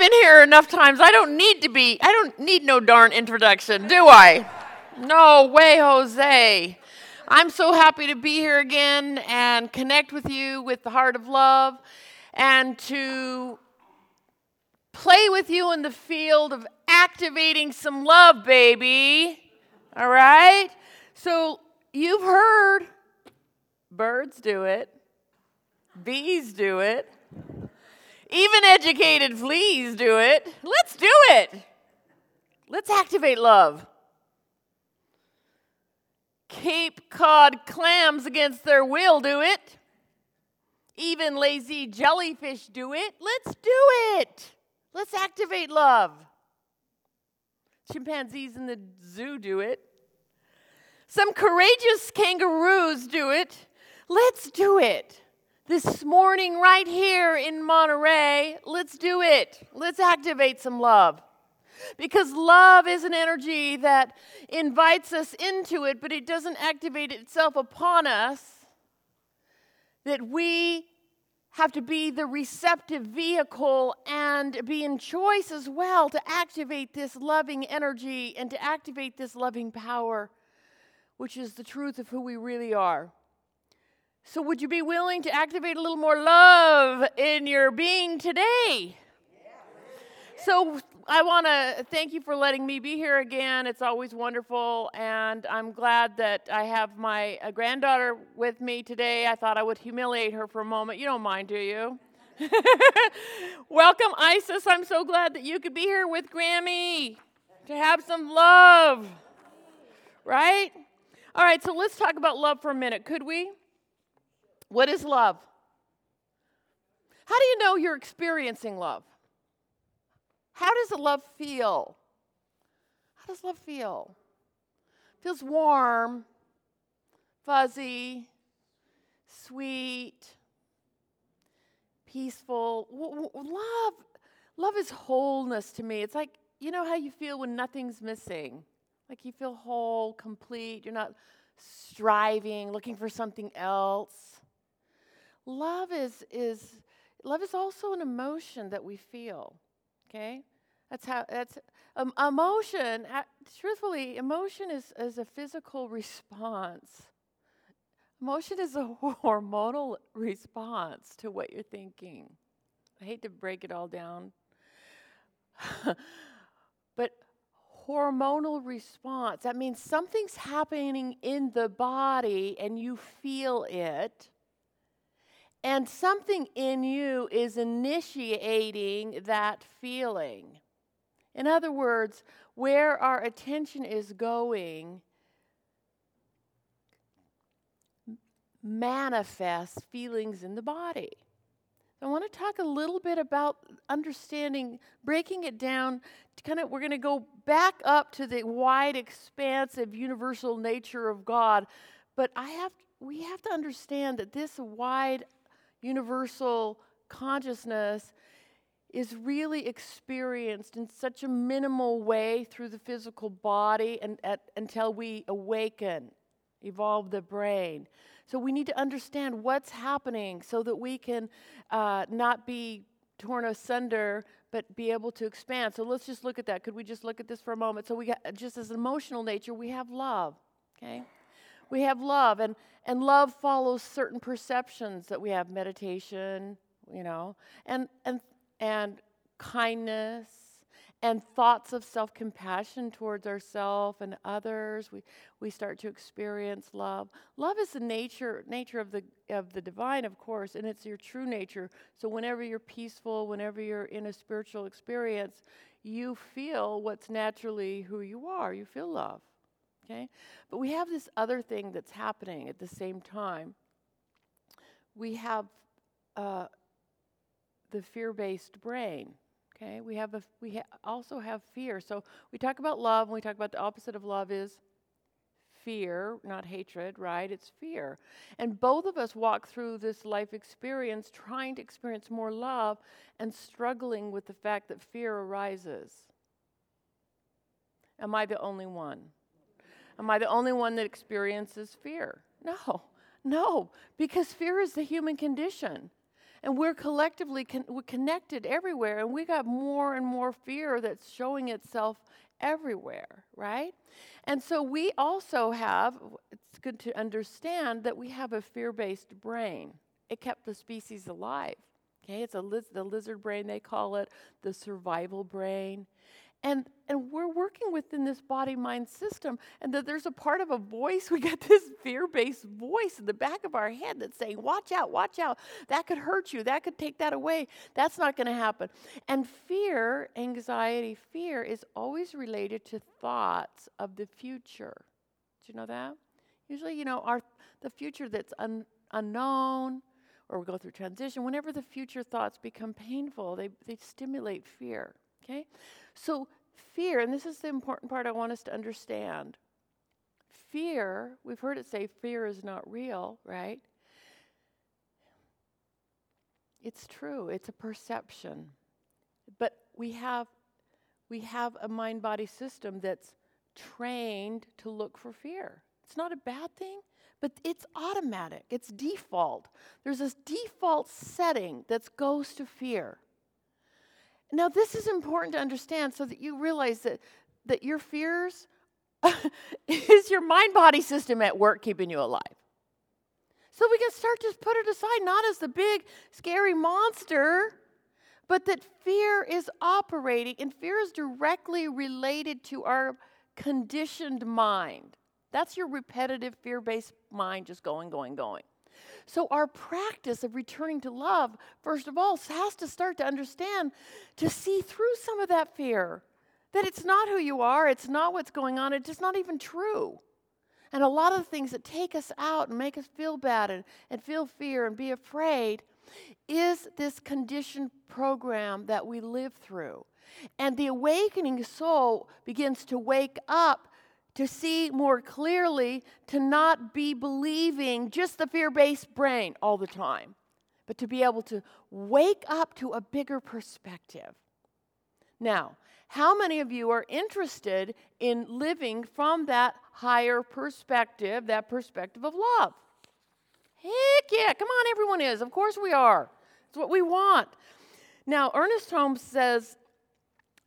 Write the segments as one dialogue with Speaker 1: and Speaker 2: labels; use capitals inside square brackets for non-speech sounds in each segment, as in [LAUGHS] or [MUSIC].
Speaker 1: been here enough times. I don't need to be, I don't need no darn introduction, do I? No way, Jose. I'm so happy to be here again and connect with you with the heart of love and to play with you in the field of activating some love, baby. All right? So you've heard birds do it, bees do it, even educated fleas do it. Let's do it. Let's activate love. Cape Cod clams against their will do it. Even lazy jellyfish do it. Let's do it. Let's activate love. Chimpanzees in the zoo do it. Some courageous kangaroos do it. Let's do it. This morning, right here in Monterey, let's do it. Let's activate some love. Because love is an energy that invites us into it, but it doesn't activate itself upon us. That we have to be the receptive vehicle and be in choice as well to activate this loving energy and to activate this loving power, which is the truth of who we really are. So, would you be willing to activate a little more love in your being today? So, I want to thank you for letting me be here again. It's always wonderful, and I'm glad that I have my uh, granddaughter with me today. I thought I would humiliate her for a moment. You don't mind, do you? [LAUGHS] Welcome, Isis. I'm so glad that you could be here with Grammy to have some love. Right? All right, so let's talk about love for a minute, could we? What is love? How do you know you're experiencing love? How does love feel? How does love feel? feels warm, fuzzy, sweet, peaceful. Love, love is wholeness to me. It's like you know how you feel when nothing's missing. Like you feel whole, complete. You're not striving, looking for something else. Love is is love is also an emotion that we feel. Okay? That's how, that's, um, emotion, uh, truthfully, emotion is, is a physical response. Emotion is a [LAUGHS] hormonal response to what you're thinking. I hate to break it all down. [LAUGHS] but hormonal response, that means something's happening in the body and you feel it and something in you is initiating that feeling. In other words, where our attention is going manifests feelings in the body. I want to talk a little bit about understanding, breaking it down. kind of, we're going to go back up to the wide, expansive, universal nature of God. But I have, we have to understand that this wide universal consciousness is really experienced in such a minimal way through the physical body and at, until we awaken, evolve the brain. So we need to understand what's happening so that we can uh, not be torn asunder but be able to expand. So let's just look at that. Could we just look at this for a moment? So we got just as an emotional nature, we have love. Okay? We have love and and love follows certain perceptions that we have meditation you know and and and kindness and thoughts of self-compassion towards ourselves and others. We we start to experience love. Love is the nature nature of the of the divine of course and it's your true nature. So whenever you're peaceful whenever you're in a spiritual experience you feel what's naturally who you are. You feel love okay? But we have this other thing that's happening at the same time. We have uh, the fear-based brain. Okay, we have we ha- also have fear. So we talk about love, and we talk about the opposite of love is fear, not hatred, right? It's fear. And both of us walk through this life experience trying to experience more love and struggling with the fact that fear arises. Am I the only one? Am I the only one that experiences fear? No, [LAUGHS] no, because fear is the human condition. And we're collectively con- we're connected everywhere, and we got more and more fear that's showing itself everywhere, right? And so we also have, it's good to understand that we have a fear based brain. It kept the species alive. Okay, it's a liz- the lizard brain, they call it, the survival brain. And, and we're working within this body mind system, and that there's a part of a voice, [LAUGHS] we got this fear based voice in the back of our head that's saying, Watch out, watch out, that could hurt you, that could take that away, that's not going to happen. And fear, anxiety, fear is always related to thoughts of the future. Do you know that? Usually, you know, our, the future that's un, unknown, or we go through transition, whenever the future thoughts become painful, they, they stimulate fear. Okay? So, fear, and this is the important part I want us to understand. Fear, we've heard it say fear is not real, right? It's true, it's a perception. But we have we have a mind body system that's trained to look for fear. It's not a bad thing, but it's automatic, it's default. There's this default setting that goes to fear. Now, this is important to understand so that you realize that, that your fears [LAUGHS] is your mind body system at work keeping you alive. So we can start to put it aside, not as the big, scary monster, but that fear is operating, and fear is directly related to our conditioned mind. That's your repetitive, fear based mind just going, going, going. So, our practice of returning to love, first of all, has to start to understand, to see through some of that fear. That it's not who you are, it's not what's going on, it's just not even true. And a lot of the things that take us out and make us feel bad and, and feel fear and be afraid is this conditioned program that we live through. And the awakening soul begins to wake up to see more clearly, to not be believing just the fear based brain all the time, but to be able to wake up to a bigger perspective. Now, how many of you are interested in living from that higher perspective, that perspective of love? Heck yeah, come on, everyone is. Of course we are. It's what we want. Now, Ernest Holmes says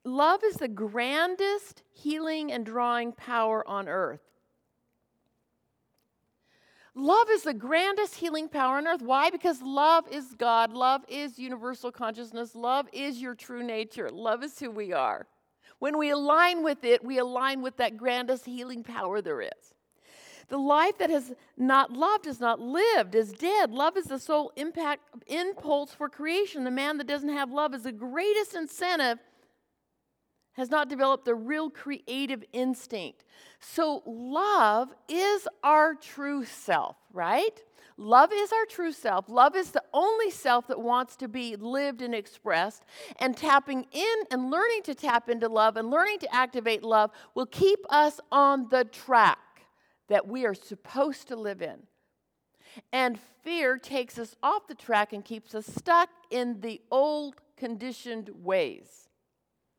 Speaker 1: love is the grandest healing and drawing power on earth. Love is the grandest healing power on earth. Why? Because love is God. Love is universal consciousness. Love is your true nature. Love is who we are. When we align with it, we align with that grandest healing power there is. The life that has not loved is not lived, is dead. Love is the sole impact impulse for creation. The man that doesn't have love is the greatest incentive has not developed the real creative instinct. So, love is our true self, right? Love is our true self. Love is the only self that wants to be lived and expressed. And tapping in and learning to tap into love and learning to activate love will keep us on the track that we are supposed to live in. And fear takes us off the track and keeps us stuck in the old conditioned ways.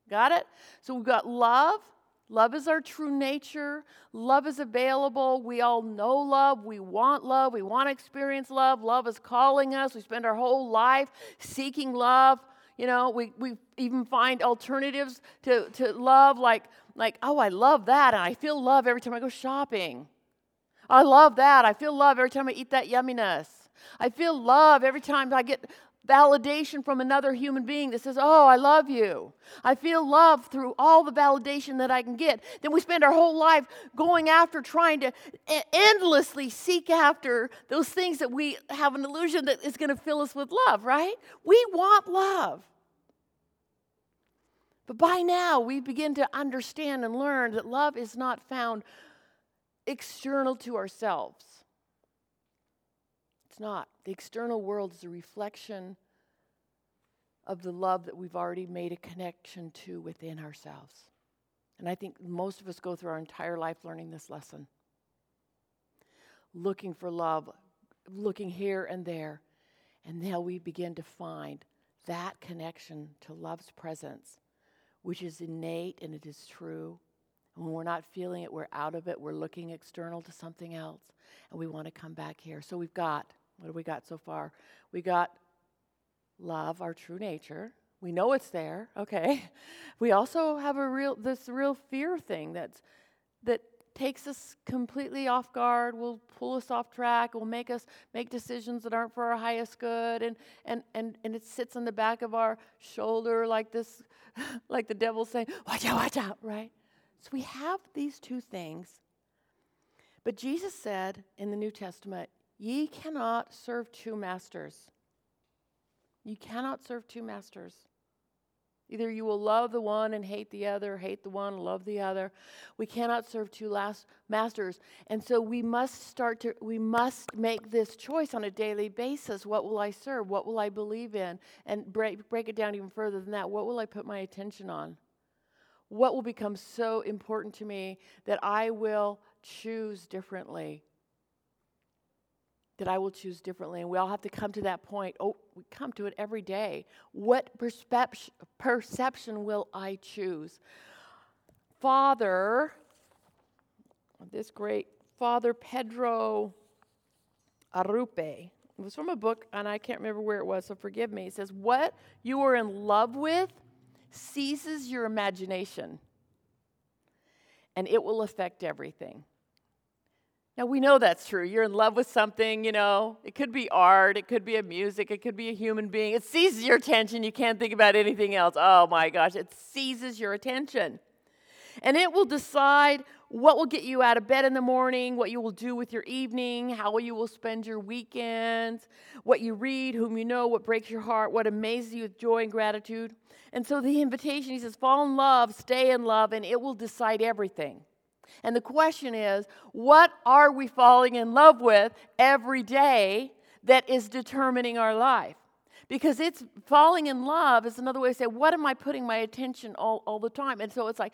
Speaker 1: Got it? So we've got love. Love is our true nature. Love is available. We all know love. We want love. We want to experience love. Love is calling us. We spend our whole life seeking love. You know, we, we even find alternatives to, to love, like, like, oh, I love that, and I feel love every time I go shopping. I love that. I feel love every time I eat that yumminess. I feel love every time I get validation from another human being that says, Oh, I love you. I feel love through all the validation that I can get. Then we spend our whole life going after, trying to endlessly seek after those things that we have an illusion that is going to fill us with love, right? We want love. But by now, we begin to understand and learn that love is not found external to ourselves. It's not. The external world is a reflection of the love that we've already made a connection to within ourselves. And I think most of us go through our entire life learning this lesson. Looking for love, looking here and there. And now we begin to find that connection to love's presence, which is innate and it is true. And when we're not feeling it, we're out of it, we're looking external to something else, and we want to come back here. So we've got what do we got so far? We got love, our true nature. We know it's there, okay? [LAUGHS] We also have a real this real fear thing that's that takes us completely off guard, will pull us off track, will make us make decisions that aren't for our highest good, and and and, and it sits on the back of our shoulder like this, [LAUGHS] like the devil saying, Watch out, watch out, right? So we have these two things. But Jesus said in the New Testament, Ye cannot serve two masters. You cannot serve two masters. Either you will love the one and hate the other, hate the one, love the other. We cannot serve two last masters. And so we must start to we must make this choice on a daily basis. What will I serve? What will I believe in? And break break it down even further than that. What will I put my attention on? What will become so important to me that I will choose differently? That I will choose differently. And we all have to come to that point. Oh, we come to it every day. What perception will I choose? Father, this great Father Pedro Arrupe, it was from a book, and I can't remember where it was, so forgive me. It says, What you are in love with seizes your imagination, and it will affect everything. Now, we know that's true. You're in love with something, you know. It could be art, it could be a music, it could be a human being. It seizes your attention. You can't think about anything else. Oh my gosh, it seizes your attention. And it will decide what will get you out of bed in the morning, what you will do with your evening, how you will spend your weekends, what you read, whom you know, what breaks your heart, what amazes you with joy and gratitude. And so the invitation, he says, fall in love, stay in love, and it will decide everything. And the question is, what are we falling in love with every day that is determining our life? Because it's falling in love is another way to say, what am I putting my attention all, all the time? And so it's like,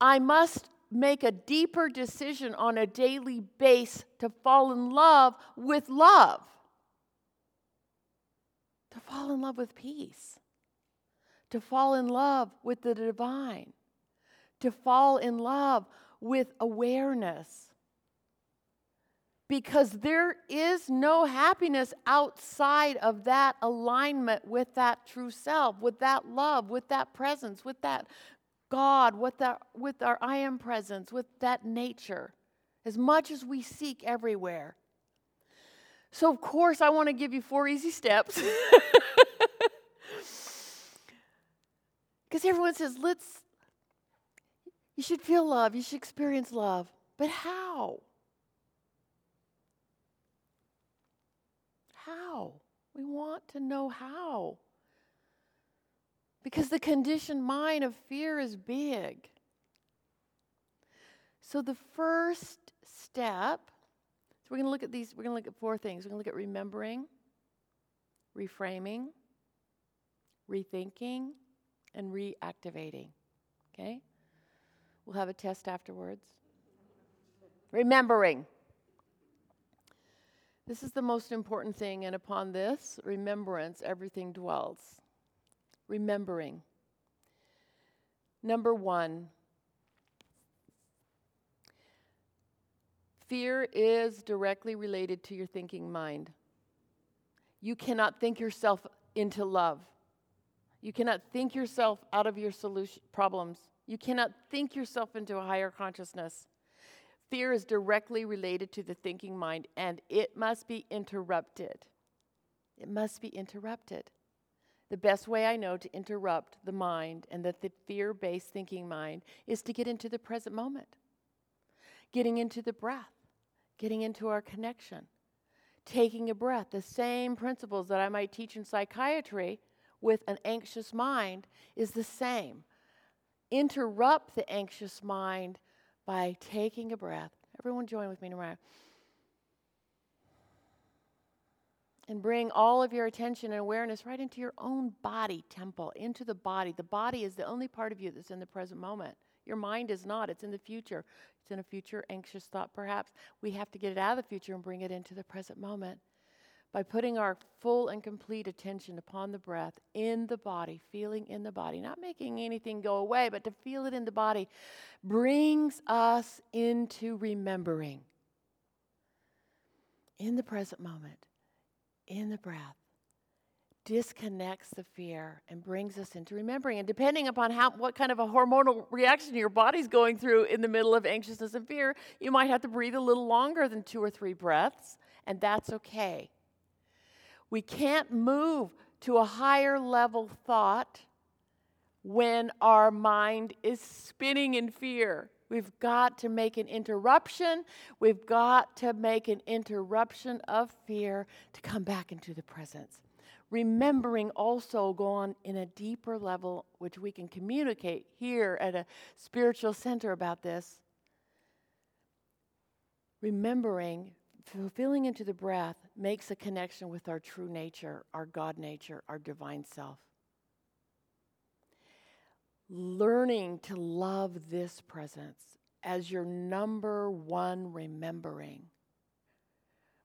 Speaker 1: I must make a deeper decision on a daily base to fall in love with love. To fall in love with peace. To fall in love with the divine. To fall in love with awareness. Because there is no happiness outside of that alignment with that true self, with that love, with that presence, with that God, with, that, with our I am presence, with that nature, as much as we seek everywhere. So, of course, I want to give you four easy steps. [LAUGHS] Because everyone says, let's you should feel love. You should experience love. But how? How? We want to know how. Because the conditioned mind of fear is big. So the first step, so we're going to look at these, we're going to look at four things. We're going to look at remembering, reframing, rethinking, and reactivating. Okay? We'll have a test afterwards. Remembering. This is the most important thing, and upon this remembrance, everything dwells. Remembering. Number one, fear is directly related to your thinking mind. You cannot think yourself into love. You cannot think yourself out of your solution problems. You cannot think yourself into a higher consciousness. Fear is directly related to the thinking mind, and it must be interrupted. It must be interrupted. The best way I know to interrupt the mind and the, fear based thinking mind is to get into the present moment, getting into the breath, getting into our connection, taking a breath. The same principles that I might teach in psychiatry with an anxious mind is the same interrupt the anxious mind by taking a breath. Everyone join with me now. And bring all of your attention and awareness right into your own body temple, into the body. The body is the only part of you that's in the present moment. Your mind is not, it's in the future. It's in a future anxious thought, perhaps. We have to get it out of the future and bring it into the present moment by putting our full and complete attention upon the breath in the body, feeling in the body, not making anything go away, but to feel it in the body, brings us into remembering in the present moment, in the breath, disconnects the fear and brings us into remembering. And depending upon how what kind of a hormonal reaction your body's going through in the middle of anxiousness and fear, you might have to breathe a little longer than two or three breaths, and that's okay. We can't move to a higher level thought when our mind is spinning in fear. We've got to make an interruption. We've got to make an interruption of fear to come back into the presence remembering also go on in a deeper level, which we can communicate here at a spiritual center about this. Remembering, feeling into the breath makes a connection with our true nature, our God nature, our divine self. Learning to love this presence as your number one remembering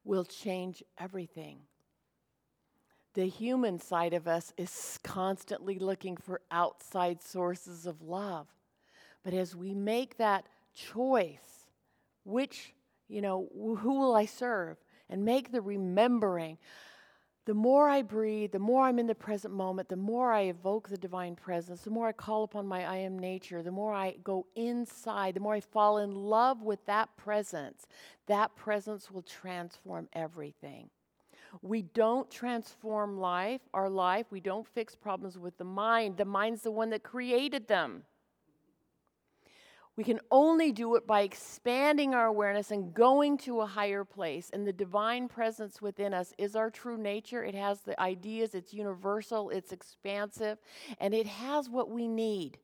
Speaker 1: will change everything the human side of us is constantly looking for outside sources of love. But as we make that choice, which, you know, who will I serve? And make the remembering, the more I breathe, the more I'm in the present moment, the more I evoke the divine presence, the more I call upon my I am nature, the more I go inside, the more I fall in love with that presence, that presence will transform everything. We don't transform life, our life. We don't fix problems with the mind. The mind's the one that created them. We can only do it by expanding our awareness and going to a higher place. And the divine presence within us is our true nature. It has the ideas, it's universal, it's expansive, and it has what we need.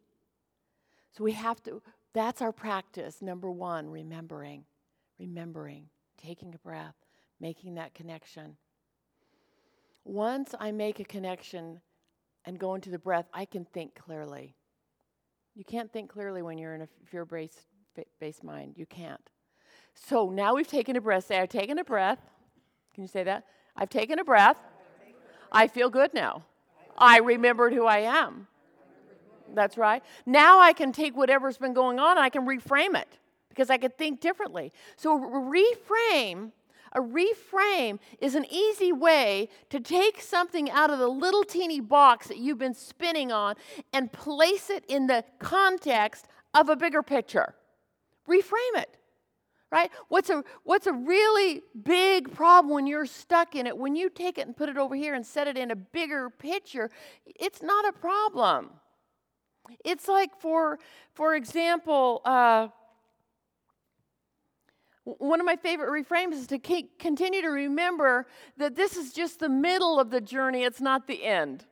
Speaker 1: So we have to, that's our practice. Number one, remembering, remembering, taking a breath, making that connection. Once I make a connection and go into the breath, I can think clearly. You can't think clearly when you're in a fear based, mind. You can't. So now we've taken a breath. Say, I've taken a breath. Can you say that? I've taken a breath. I feel good now. I remembered who I am. That's right. Now I can take whatever's been going on I can reframe it because I can think differently. So reframe a reframe is an easy way to take something out of the little teeny box that you've been spinning on and place it in the context of a bigger picture. Reframe it. Right? What's a what's a really big problem when you're stuck in it? When you take it and put it over here and set it in a bigger picture, it's not a problem. It's like for for example, uh, one of my favorite reframes is to keep, continue to remember that this is just the middle of the journey, it's not the end.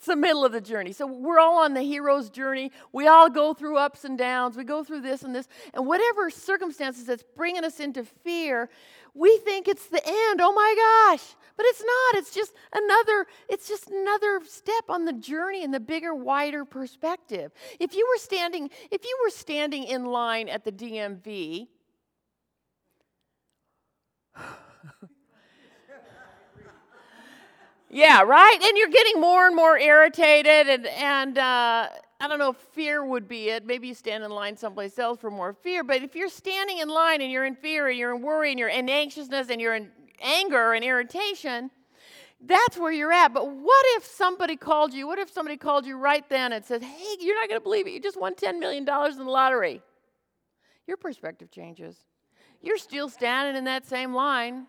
Speaker 1: It's the middle of the journey. So we're all on the hero's journey. We all go through ups and downs. We go through this and this. And whatever circumstances that's bringing us into fear, we think it's the end. Oh my gosh. But it's not. It's just another it's just another step on the journey in the bigger wider perspective. If you were standing if you were standing in line at the DMV yeah, right? And you're getting more and more irritated, and, and uh, I don't know if fear would be it. Maybe you stand in line someplace else for more fear, but if you're standing in line and you're in fear and you're in worry and you're in anxiousness and you're in anger and irritation, that's where you're at. But what if somebody called you? What if somebody called you right then and said, Hey, you're not going to believe it. You just won $10 million in the lottery? Your perspective changes. You're still standing in that same line.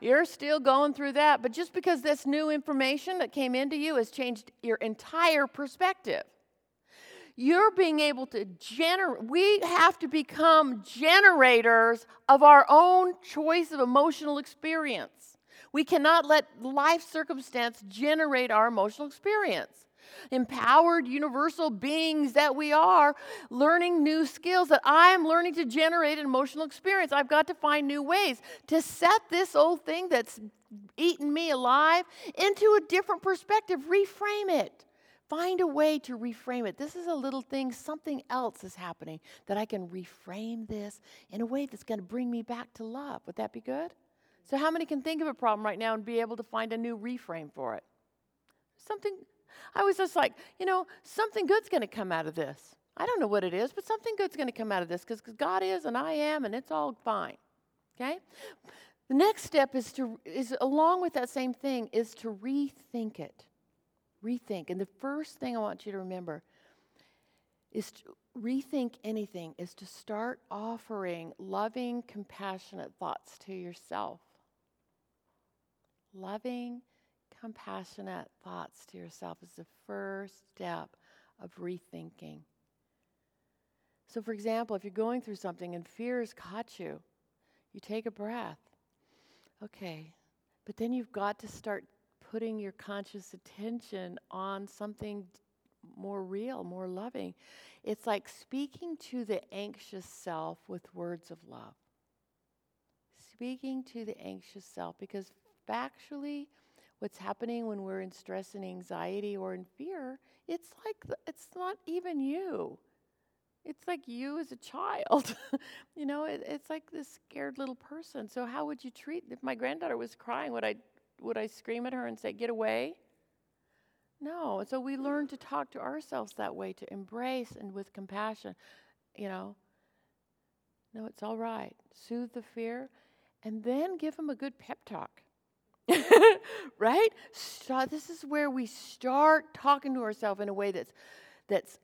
Speaker 1: You're still going through that. But just because this new information that came into you has changed your entire perspective, you're being able to generate, we have to become generators of our own choice of emotional experience. We cannot let life circumstance generate our emotional experience empowered, universal beings that we are, learning new skills that I'm learning to generate an emotional experience. I've got to find new ways to set this old thing that's eaten me alive into a different perspective, reframe it. Find a way to reframe it. This is a little thing, something else is happening that I can reframe this in a way that's going to bring me back to love. Would that be good? So, how many can think of a problem right now and be able to find a new reframe for it? Something I was just like, you know, something good's going to come out of this. I don't know what it is, but something good's going to come out of this because God is and I am, and it's all fine. Okay? The next step is to is along with that same thing is to rethink it. Rethink. And the first thing I want you to remember is to rethink anything is to start offering loving, compassionate thoughts to yourself. Loving, compassionate thoughts to yourself is the first step of rethinking. So, for example, if you're going through something and fear has caught you, you take a breath. Okay, but then you've got to start putting your conscious attention on something more real, more loving. It's like speaking to the anxious self with words of love. Speaking to the anxious self, because factually, what's happening when we're in stress and anxiety or in fear, it's like the, it's not even you. It's like you as a child. [LAUGHS] you know, it, it's like this scared little person. So how would you treat if my granddaughter was crying, would I would I scream at her and say, "Get away"? No. So we learn to talk to ourselves that way, to embrace and with compassion, you know. No, it's all right. Soothe the fear and then give them a good pep talk. [LAUGHS] right? So this is where we start talking to ourselves in a way that's that's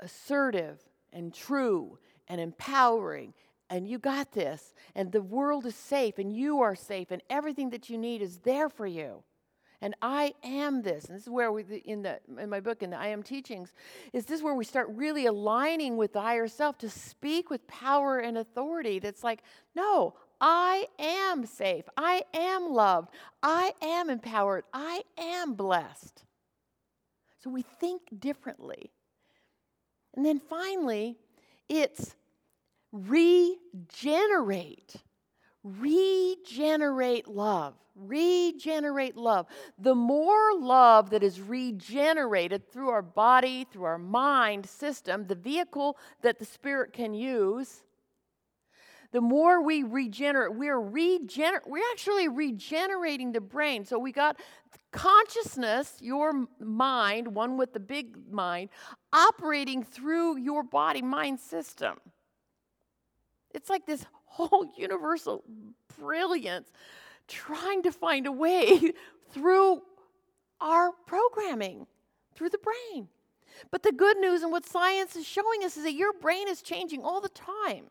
Speaker 1: assertive and true and empowering and you got this and the world is safe and you are safe and everything that you need is there for you and I am this. And this is where we in the in my book in the I am teachings is this where we start really aligning with the higher self to speak with power and authority. That's like, no, I am safe. I am loved. I am empowered. I am blessed. So we think differently. And then finally, it's regenerate. Regenerate love. Regenerate love. The more love that is regenerated through our body, through our mind system, the vehicle that the Spirit can use, the more we regenerate, we're regener- we're actually regenerating the brain. So we got consciousness, your mind, one with the big mind, operating through your body mind system. It's like this whole [LAUGHS] universal brilliance trying to find a way [LAUGHS] through our programming, through the brain. But the good news and what science is showing us is that your brain is changing all the time.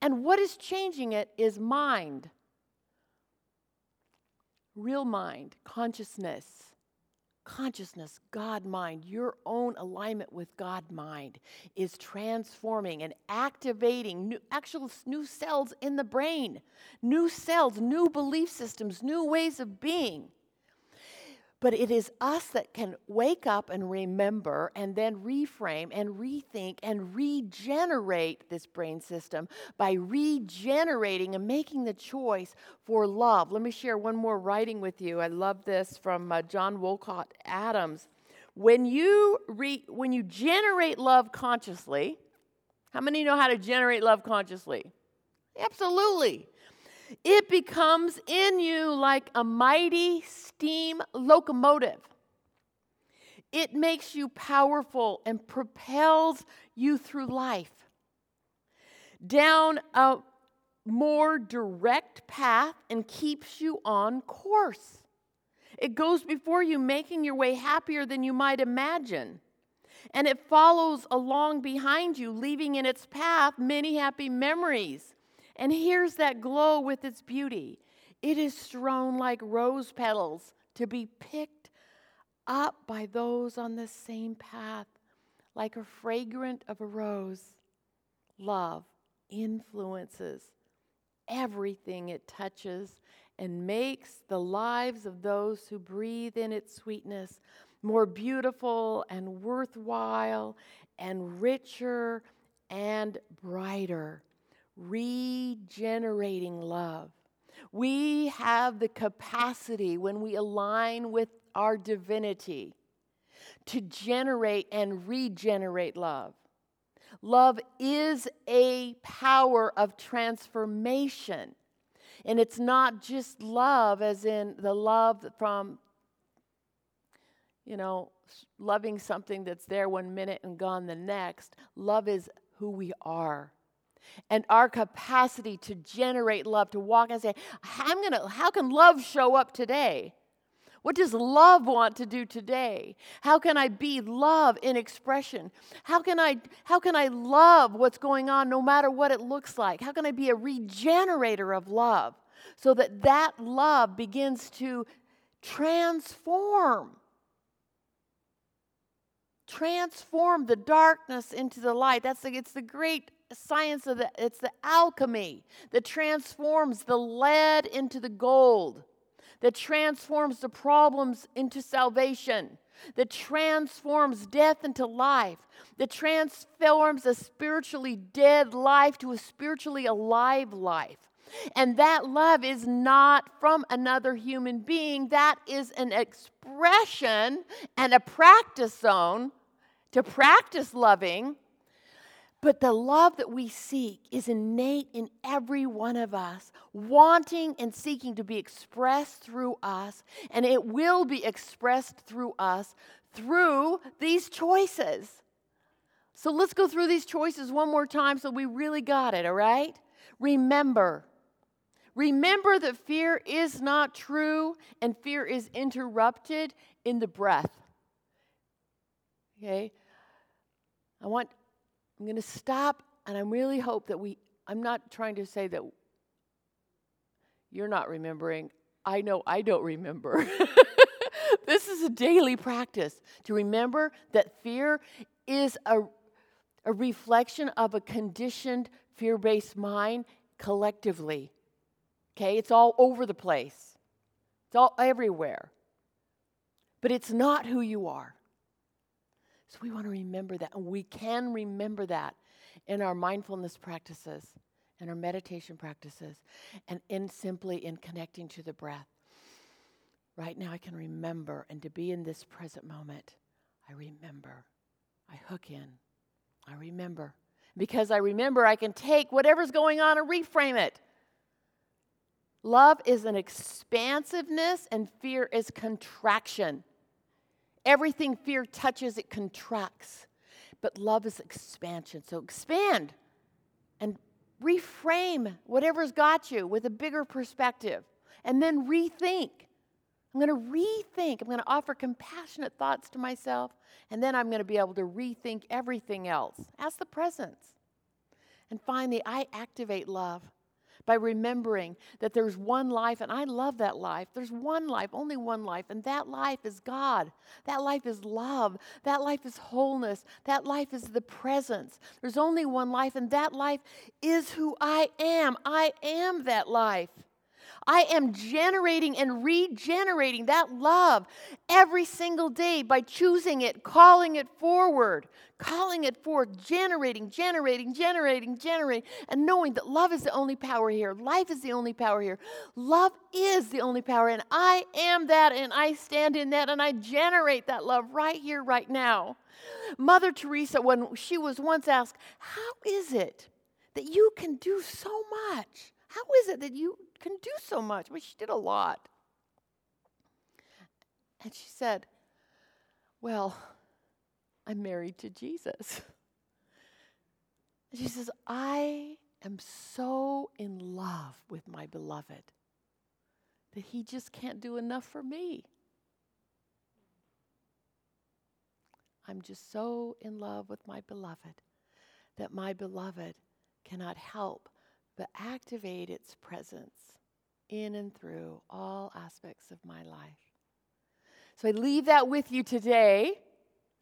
Speaker 1: And what is changing it is mind, real mind, consciousness. Consciousness, God mind, your own alignment with God mind is transforming and activating new, actual new cells in the brain, new cells, new belief systems, new ways of being. But it is us that can wake up and remember and then reframe and rethink and regenerate this brain system by regenerating and making the choice for love. Let me share one more writing with you. I love this from uh, John Wolcott Adams. When you, re- when you generate love consciously, how many know how to generate love consciously? Absolutely. It becomes in you like a mighty steam locomotive. It makes you powerful and propels you through life down a more direct path and keeps you on course. It goes before you, making your way happier than you might imagine. And it follows along behind you, leaving in its path many happy memories and here's that glow with its beauty. It is strewn like rose petals to be picked up by those on the same path, like a fragrant of a rose. Love influences everything it touches and makes the lives of those who breathe in its sweetness more beautiful and worthwhile and richer and brighter regenerating love. We have the capacity when we align with our divinity to generate and regenerate love. Love is a power of transformation. And it's not just love, as in the love from, you know, loving something that's there one minute and gone the next. Love is who we are. And our capacity to generate love, to walk and say, I'm gonna, how can love show up today? What does love want to do today? How can I be love in expression? How can I how can I love what's going on no matter what it looks like? How can I be a regenerator of love so that that love begins to transform transform the darkness into the light. That's the, it's the great science of the it's the alchemy that transforms the lead into the gold that transforms the problems into salvation, that transforms death into life, that transforms a spiritually dead life to a spiritually alive life. And that love is not from another human being, that is an expression and a practice zone to practice loving but the love that we seek is innate in every one of us, wanting and seeking to be expressed through us, and it will be expressed through us through these choices. So let's go through these choices one more time so we really got it, all right? Remember. Remember that fear is not true and fear is interrupted in the breath. Okay? I want I'm going to stop, and I really hope that we, I'm not trying to say that you're not remembering. I know I don't remember. [LAUGHS] this is a daily practice to remember that fear is a, a reflection of a conditioned fear based mind collectively. Okay, it's all over the place, it's all everywhere. But it's not who you are. So we want to remember that. And we can remember that in our mindfulness practices and our meditation practices and in simply in connecting to the breath. Right now, I can remember, and to be in this present moment, I remember. I hook in. I remember. Because I remember, I can take whatever's going on and reframe it. Love is an expansiveness, and fear is contraction. Everything fear touches, it contracts. But love is expansion. So expand and reframe whatever's got you with a bigger perspective. And then rethink. I'm going to rethink. I'm going to offer compassionate thoughts to myself. And then I'm going to be able to rethink everything else. Ask the presence. And finally, I activate love by remembering that there's one life, and I love that life. There's one life, only one life, and that life is God. That life is love. That life is wholeness. That life is the presence. There's only one life, and that life is who I am. I am that life. I am generating and regenerating that love every single day by choosing it, calling it forward, calling it forth, generating, generating, generating, generating, and knowing that love is the only power here. Life is the only power here. Love is the only power, and I am that, and I stand in that, and I generate that love right here, right now. Mother Teresa, when she was once asked, How is it that you can do so much? How is it that you can do so much? but she did a lot. And she said, Well, I'm married to Jesus. she says, I am so in love with my beloved that he just can't do enough for me. I'm just so in love with my beloved that my beloved cannot help but activate its presence in and through all aspects of my life. So I leave that with you today.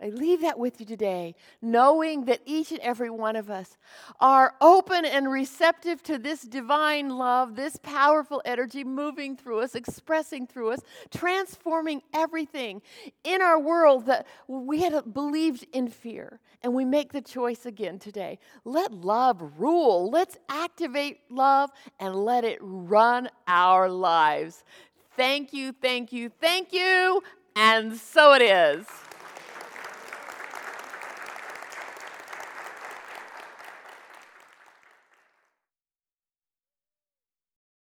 Speaker 1: I leave that with you today, knowing that each and every one of us are open and receptive to this divine love, this powerful energy moving through us, expressing through us, transforming everything in our world that we had believed in fear. And we make the choice again today. Let love rule. Let's activate love and let it run our lives. Thank you, thank you, thank you. And so it is.